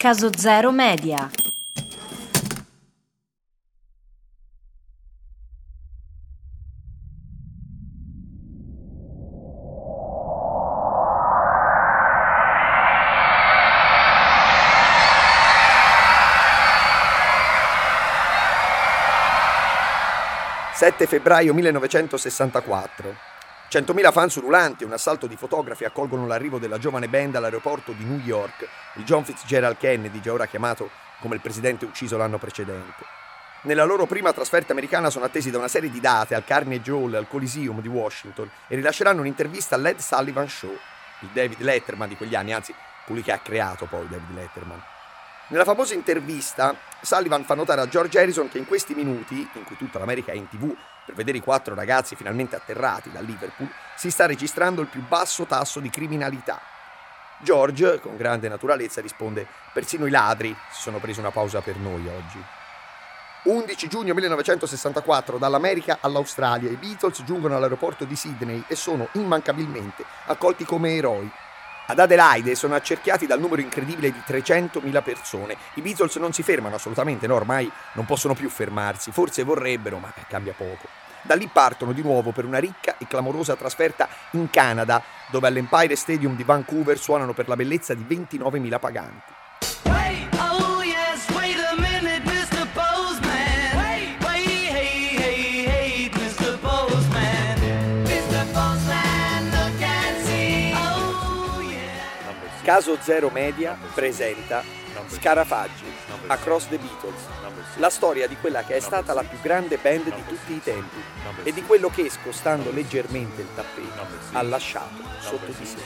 Caso Zero Media. ...7 febbraio 1964. 100.000 fans ululanti e un assalto di fotografi accolgono l'arrivo della giovane band all'aeroporto di New York, il John Fitzgerald Kennedy, già ora chiamato come il presidente ucciso l'anno precedente. Nella loro prima trasferta americana sono attesi da una serie di date al Carnegie Hall al Coliseum di Washington e rilasceranno un'intervista all'Ed Sullivan Show, il David Letterman di quegli anni, anzi colui che ha creato poi David Letterman. Nella famosa intervista, Sullivan fa notare a George Harrison che in questi minuti, in cui tutta l'America è in tv per vedere i quattro ragazzi finalmente atterrati da Liverpool, si sta registrando il più basso tasso di criminalità. George, con grande naturalezza, risponde: Persino i ladri si sono presi una pausa per noi oggi. 11 giugno 1964, dall'America all'Australia, i Beatles giungono all'aeroporto di Sydney e sono immancabilmente accolti come eroi ad Adelaide sono accerchiati dal numero incredibile di 300.000 persone. I Beatles non si fermano assolutamente, no, ormai non possono più fermarsi, forse vorrebbero, ma cambia poco. Da lì partono di nuovo per una ricca e clamorosa trasferta in Canada, dove all'Empire Stadium di Vancouver suonano per la bellezza di 29.000 paganti. Caso Zero Media presenta Scarafaggi, Across the Beatles, la storia di quella che è stata la più grande band di tutti i tempi e di quello che, scostando leggermente il tappeto, ha lasciato sotto di sé.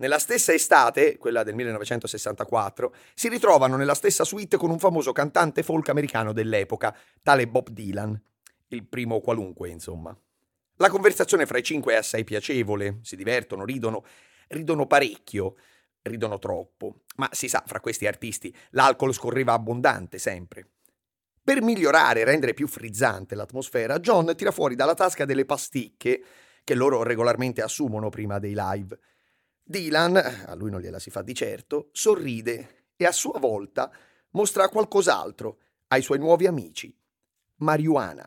Nella stessa estate, quella del 1964, si ritrovano nella stessa suite con un famoso cantante folk americano dell'epoca, tale Bob Dylan. Il primo qualunque, insomma. La conversazione fra i cinque è assai piacevole, si divertono, ridono, ridono parecchio, ridono troppo. Ma si sa, fra questi artisti l'alcol scorreva abbondante sempre. Per migliorare e rendere più frizzante l'atmosfera, John tira fuori dalla tasca delle pasticche che loro regolarmente assumono prima dei live Dylan, a lui non gliela si fa di certo, sorride e a sua volta mostra qualcos'altro ai suoi nuovi amici. Marijuana.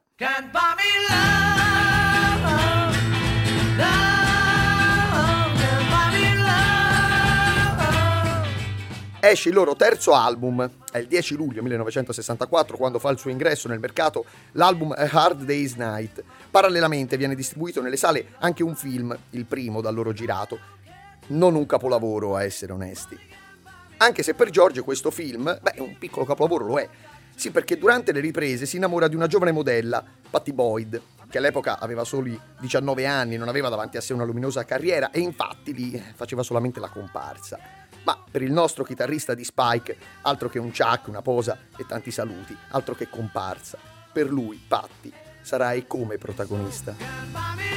Esce il loro terzo album, è il 10 luglio 1964 quando fa il suo ingresso nel mercato l'album A Hard Day's Night. Parallelamente viene distribuito nelle sale anche un film, il primo da loro girato, non un capolavoro a essere onesti. Anche se per Giorgio questo film, beh, un piccolo capolavoro lo è. Sì, perché durante le riprese si innamora di una giovane modella, Patty Boyd, che all'epoca aveva soli 19 anni, non aveva davanti a sé una luminosa carriera e infatti lì faceva solamente la comparsa. Ma per il nostro chitarrista di Spike, altro che un chuck, una posa e tanti saluti, altro che comparsa. Per lui, Patty, sarà e come protagonista.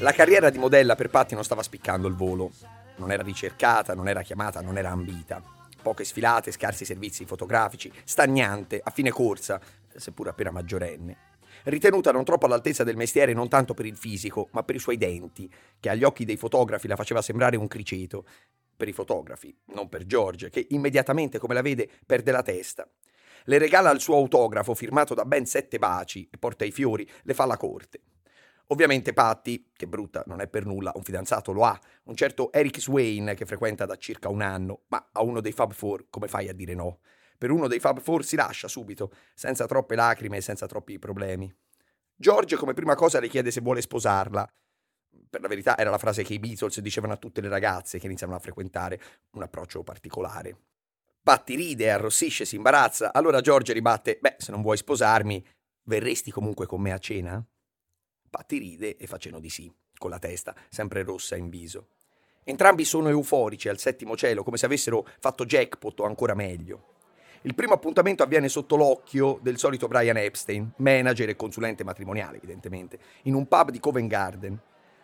La carriera di modella per Patti non stava spiccando il volo. Non era ricercata, non era chiamata, non era ambita. Poche sfilate, scarsi servizi fotografici, stagnante, a fine corsa, seppur appena maggiorenne. Ritenuta non troppo all'altezza del mestiere non tanto per il fisico, ma per i suoi denti, che agli occhi dei fotografi la faceva sembrare un criceto. Per i fotografi, non per George, che immediatamente come la vede perde la testa. Le regala il suo autografo firmato da ben sette baci e porta i fiori, le fa la corte. Ovviamente Patti, che brutta non è per nulla, un fidanzato lo ha, un certo Eric Swain che frequenta da circa un anno, ma a uno dei Fab Four come fai a dire no? Per uno dei Fab Four si lascia subito, senza troppe lacrime e senza troppi problemi. George come prima cosa le chiede se vuole sposarla. Per la verità era la frase che i Beatles dicevano a tutte le ragazze che iniziano a frequentare, un approccio particolare. Patti ride, arrossisce, si imbarazza, allora George ribatte, beh, se non vuoi sposarmi, verresti comunque con me a cena? Patti ride e fa cenno di sì, con la testa sempre rossa in viso. Entrambi sono euforici al settimo cielo, come se avessero fatto jackpot o ancora meglio. Il primo appuntamento avviene sotto l'occhio del solito Brian Epstein, manager e consulente matrimoniale, evidentemente, in un pub di Covent Garden.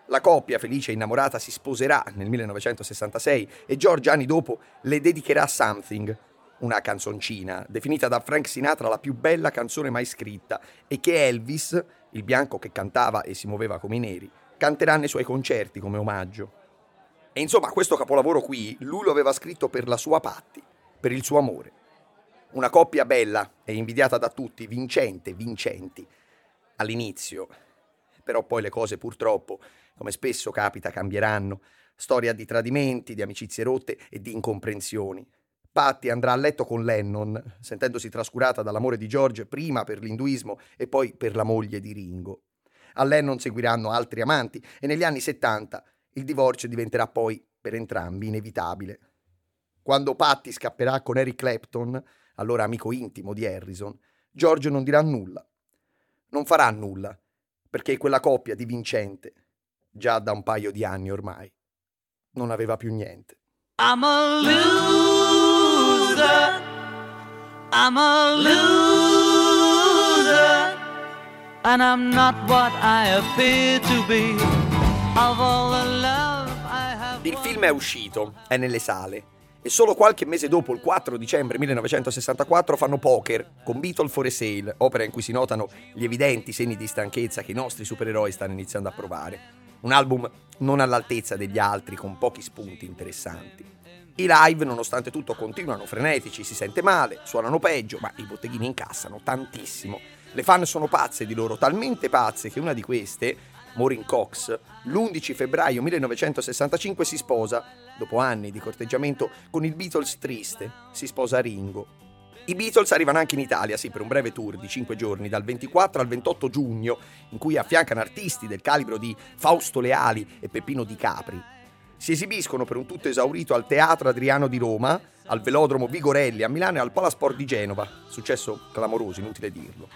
La coppia, felice e innamorata, si sposerà nel 1966 e George anni dopo le dedicherà Something, una canzoncina definita da Frank Sinatra la più bella canzone mai scritta e che Elvis, il bianco che cantava e si muoveva come i neri, canterà nei suoi concerti come omaggio. E insomma, questo capolavoro qui lui lo aveva scritto per la sua Patti, per il suo amore. Una coppia bella e invidiata da tutti, vincente, vincenti. All'inizio, però poi le cose purtroppo, come spesso capita, cambieranno. Storia di tradimenti, di amicizie rotte e di incomprensioni. Patti andrà a letto con Lennon, sentendosi trascurata dall'amore di George prima per l'induismo e poi per la moglie di Ringo. A Lennon seguiranno altri amanti e negli anni 70 il divorzio diventerà poi per entrambi inevitabile. Quando Patti scapperà con Eric Clapton, allora amico intimo di Harrison, George non dirà nulla. Non farà nulla, perché quella coppia di Vincente, già da un paio di anni ormai, non aveva più niente. I'm a loser. I'm a loser. And I'm not what I appear to be. Of all the love I have Il film è uscito, è nelle sale. E solo qualche mese dopo, il 4 dicembre 1964, fanno Poker con Beatle for a Sale, opera in cui si notano gli evidenti segni di stanchezza che i nostri supereroi stanno iniziando a provare. Un album non all'altezza degli altri, con pochi spunti interessanti. I live, nonostante tutto, continuano frenetici, si sente male, suonano peggio, ma i botteghini incassano tantissimo. Le fan sono pazze di loro, talmente pazze che una di queste, Maureen Cox, l'11 febbraio 1965 si sposa, dopo anni di corteggiamento, con il Beatles triste, si sposa Ringo. I Beatles arrivano anche in Italia, sì, per un breve tour di 5 giorni, dal 24 al 28 giugno, in cui affiancano artisti del calibro di Fausto Leali e Peppino Di Capri. Si esibiscono per un tutto esaurito al Teatro Adriano di Roma, al Velodromo Vigorelli a Milano e al Palasport di Genova. Successo clamoroso, inutile dirlo.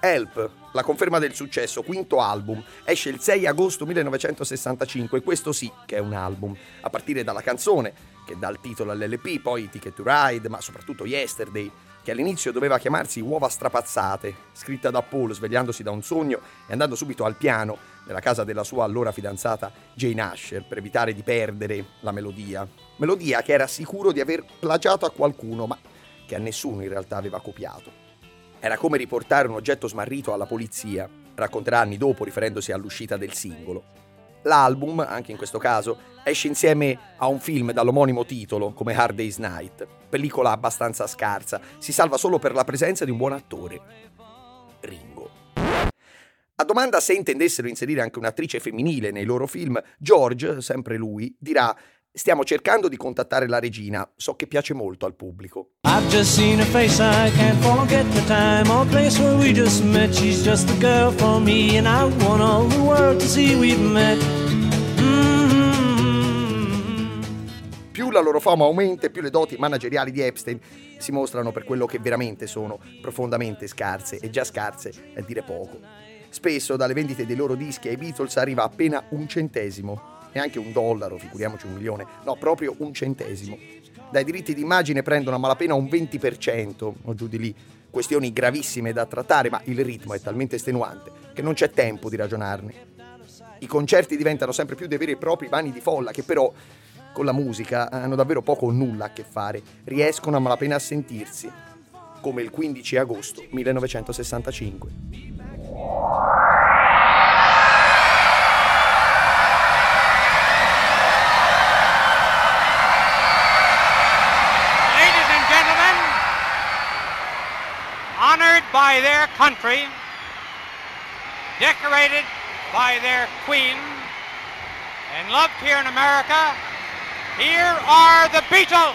Help, la conferma del successo, quinto album, esce il 6 agosto 1965 questo sì che è un album, a partire dalla canzone che dà il titolo all'LP, poi Ticket to Ride, ma soprattutto Yesterday, che all'inizio doveva chiamarsi Uova strapazzate, scritta da Paul svegliandosi da un sogno e andando subito al piano nella casa della sua allora fidanzata Jane Asher per evitare di perdere la melodia. Melodia che era sicuro di aver plagiato a qualcuno, ma che a nessuno in realtà aveva copiato. Era come riportare un oggetto smarrito alla polizia, racconterà anni dopo riferendosi all'uscita del singolo. L'album, anche in questo caso, esce insieme a un film dall'omonimo titolo, come Hard Day's Night, pellicola abbastanza scarsa, si salva solo per la presenza di un buon attore, Ringo. A domanda se intendessero inserire anche un'attrice femminile nei loro film, George, sempre lui, dirà Stiamo cercando di contattare la regina, so che piace molto al pubblico. I've just seen her face, I can't forget the time or place where we just met. She's just the girl for me and I want all the world to see we've met. Mm-hmm. Più la loro fama aumenta più le doti manageriali di Epstein si mostrano per quello che veramente sono, profondamente scarse e già scarse è dire poco. Spesso dalle vendite dei loro dischi ai Beatles arriva appena un centesimo neanche un dollaro, figuriamoci un milione, no, proprio un centesimo. Dai diritti d'immagine prendono a malapena un 20% o giù di lì, questioni gravissime da trattare, ma il ritmo è talmente estenuante che non c'è tempo di ragionarne. I concerti diventano sempre più dei veri e propri vani di folla che però con la musica hanno davvero poco o nulla a che fare, riescono a malapena a sentirsi, come il 15 agosto 1965. By their country, decorated by their queen, and loved here in America, here are the Beatles!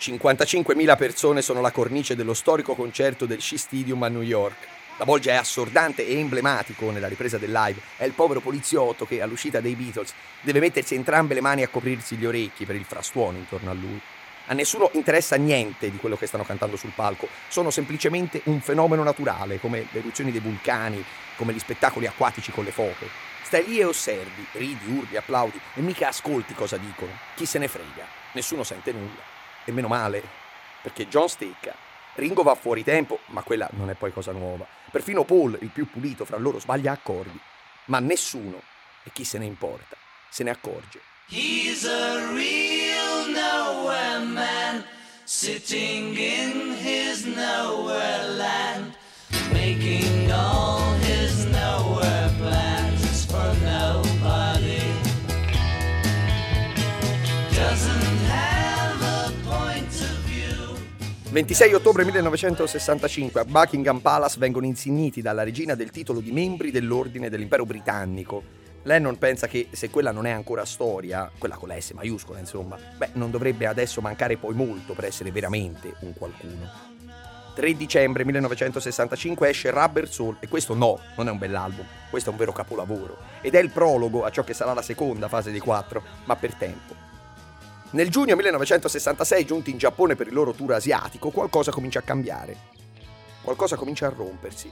55.000 persone sono la cornice dello storico concerto del Shea Stadium a New York. La volge è assordante e emblematico nella ripresa del live. È il povero poliziotto che, all'uscita dei Beatles, deve mettersi entrambe le mani a coprirsi gli orecchi per il frastuono intorno a lui. A nessuno interessa niente di quello che stanno cantando sul palco, sono semplicemente un fenomeno naturale, come le eruzioni dei vulcani, come gli spettacoli acquatici con le foche. Stai lì e osservi, ridi, urli, applaudi e mica ascolti cosa dicono. Chi se ne frega? Nessuno sente nulla. E meno male, perché John stecca. Ringo va fuori tempo, ma quella non è poi cosa nuova. Perfino Paul, il più pulito fra loro, sbaglia accordi, ma nessuno, e chi se ne importa, se ne accorge. He's a real nowhere man, sitting in his nowhere land, making all his nowhere plans for nobody. Doesn't have a point of view. 26 ottobre 1965 a Buckingham Palace vengono insigniti dalla regina del titolo di membri dell'ordine dell'impero britannico Lennon pensa che se quella non è ancora storia, quella con la S maiuscola insomma, beh, non dovrebbe adesso mancare poi molto per essere veramente un qualcuno. 3 dicembre 1965 esce Rubber Soul e questo no, non è un bell'album, questo è un vero capolavoro ed è il prologo a ciò che sarà la seconda fase dei quattro, ma per tempo. Nel giugno 1966, giunti in Giappone per il loro tour asiatico, qualcosa comincia a cambiare. Qualcosa comincia a rompersi.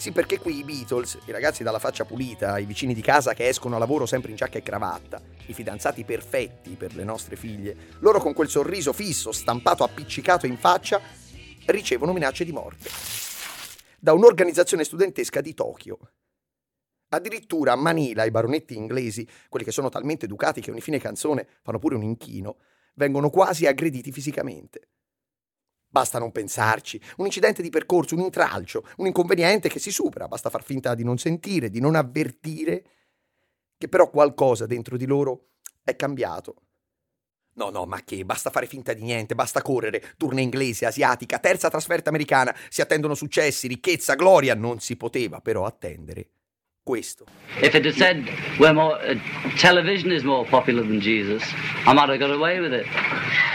Sì, perché qui i Beatles, i ragazzi dalla faccia pulita, i vicini di casa che escono a lavoro sempre in giacca e cravatta, i fidanzati perfetti per le nostre figlie, loro con quel sorriso fisso, stampato appiccicato in faccia, ricevono minacce di morte. Da un'organizzazione studentesca di Tokyo. Addirittura a Manila i baronetti inglesi, quelli che sono talmente educati che ogni fine canzone fanno pure un inchino, vengono quasi aggrediti fisicamente. Basta non pensarci, un incidente di percorso, un intralcio, un inconveniente che si supera, basta far finta di non sentire, di non avvertire che però qualcosa dentro di loro è cambiato. No, no, ma che? Basta fare finta di niente, basta correre, turne inglese, asiatica, terza trasferta americana, si attendono successi, ricchezza, gloria, non si poteva però attendere questo. If it had said we're more, uh, television is more popular than Jesus, I might have got away with it.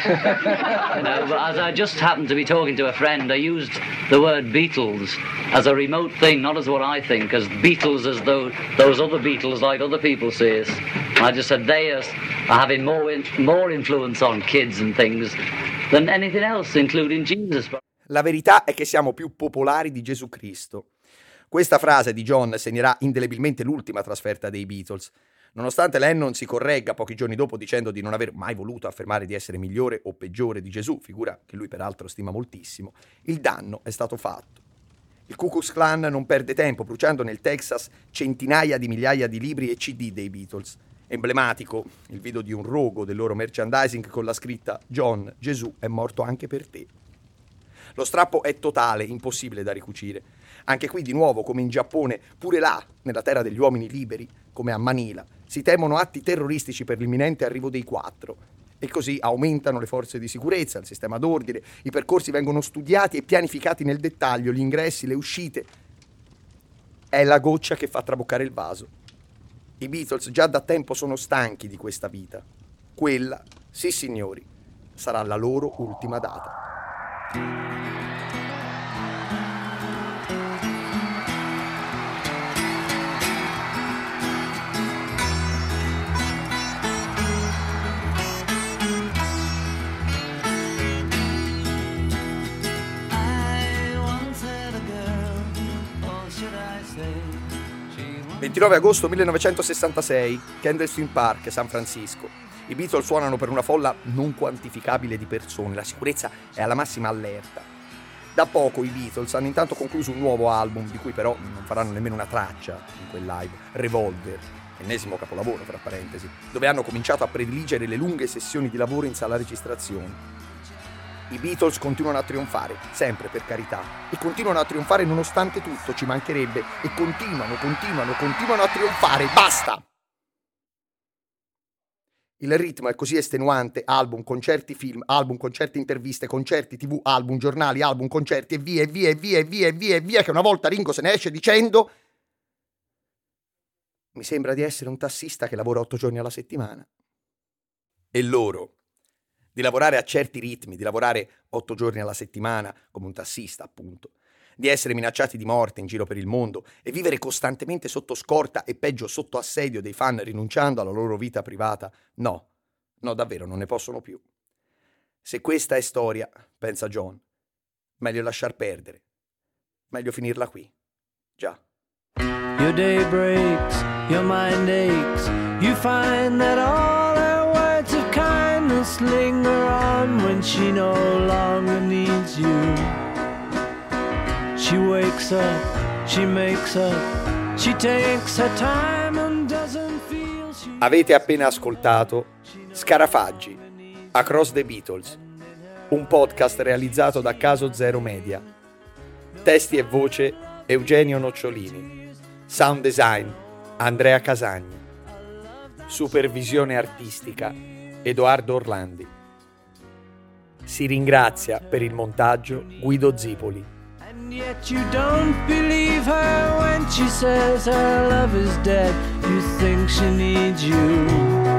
you know, but as I just happened to be talking to a friend, I used the word Beatles as a remote thing, not as what I think, as Beatles as though those other Beatles, like other people see us. I just said they are, are having more in, more influence on kids and things than anything else, including Jesus. La verità è che siamo più popolari di Gesù Cristo. Questa frase di John segnerà indelebilmente l'ultima trasferta dei Beatles. Nonostante Lennon si corregga pochi giorni dopo dicendo di non aver mai voluto affermare di essere migliore o peggiore di Gesù, figura che lui peraltro stima moltissimo, il danno è stato fatto. Il Ku Klux Klan non perde tempo bruciando nel Texas centinaia di migliaia di libri e CD dei Beatles. Emblematico il video di un rogo del loro merchandising con la scritta John, Gesù è morto anche per te. Lo strappo è totale, impossibile da ricucire. Anche qui di nuovo, come in Giappone, pure là, nella terra degli uomini liberi, come a Manila, si temono atti terroristici per l'imminente arrivo dei quattro. E così aumentano le forze di sicurezza, il sistema d'ordine, i percorsi vengono studiati e pianificati nel dettaglio, gli ingressi, le uscite. È la goccia che fa traboccare il vaso. I Beatles già da tempo sono stanchi di questa vita. Quella, sì signori, sarà la loro ultima data. 29 agosto 1966, Candlestick Park, San Francisco. I Beatles suonano per una folla non quantificabile di persone, la sicurezza è alla massima allerta. Da poco i Beatles hanno intanto concluso un nuovo album, di cui però non faranno nemmeno una traccia in quel live, Revolver, ennesimo capolavoro fra parentesi, dove hanno cominciato a prediligere le lunghe sessioni di lavoro in sala registrazione. I Beatles continuano a trionfare, sempre per carità, e continuano a trionfare nonostante tutto, ci mancherebbe, e continuano, continuano, continuano a trionfare, basta! Il ritmo è così estenuante, album, concerti, film, album, concerti, interviste, concerti, tv, album, giornali, album, concerti e via e via e via e via e via e via che una volta Ringo se ne esce dicendo mi sembra di essere un tassista che lavora otto giorni alla settimana. E loro, di lavorare a certi ritmi, di lavorare otto giorni alla settimana come un tassista, appunto, di essere minacciati di morte in giro per il mondo e vivere costantemente sotto scorta e peggio sotto assedio dei fan rinunciando alla loro vita privata. No, no, davvero non ne possono più. Se questa è storia, pensa John, meglio lasciar perdere. Meglio finirla qui. Già. Your day breaks, your mind aches, you find that all linger on when she no longer needs you. She wakes up she makes up. She takes her time and doesn't feel Avete appena ascoltato Scarafaggi, Across the Beatles, un podcast realizzato da Caso Zero Media. Testi e voce Eugenio Nocciolini. Sound design Andrea Casagni. Supervisione artistica Edoardo Orlandi. Si ringrazia per il montaggio Guido Zipoli. And yet you don't believe her when she says her love is dead. You think she needs you.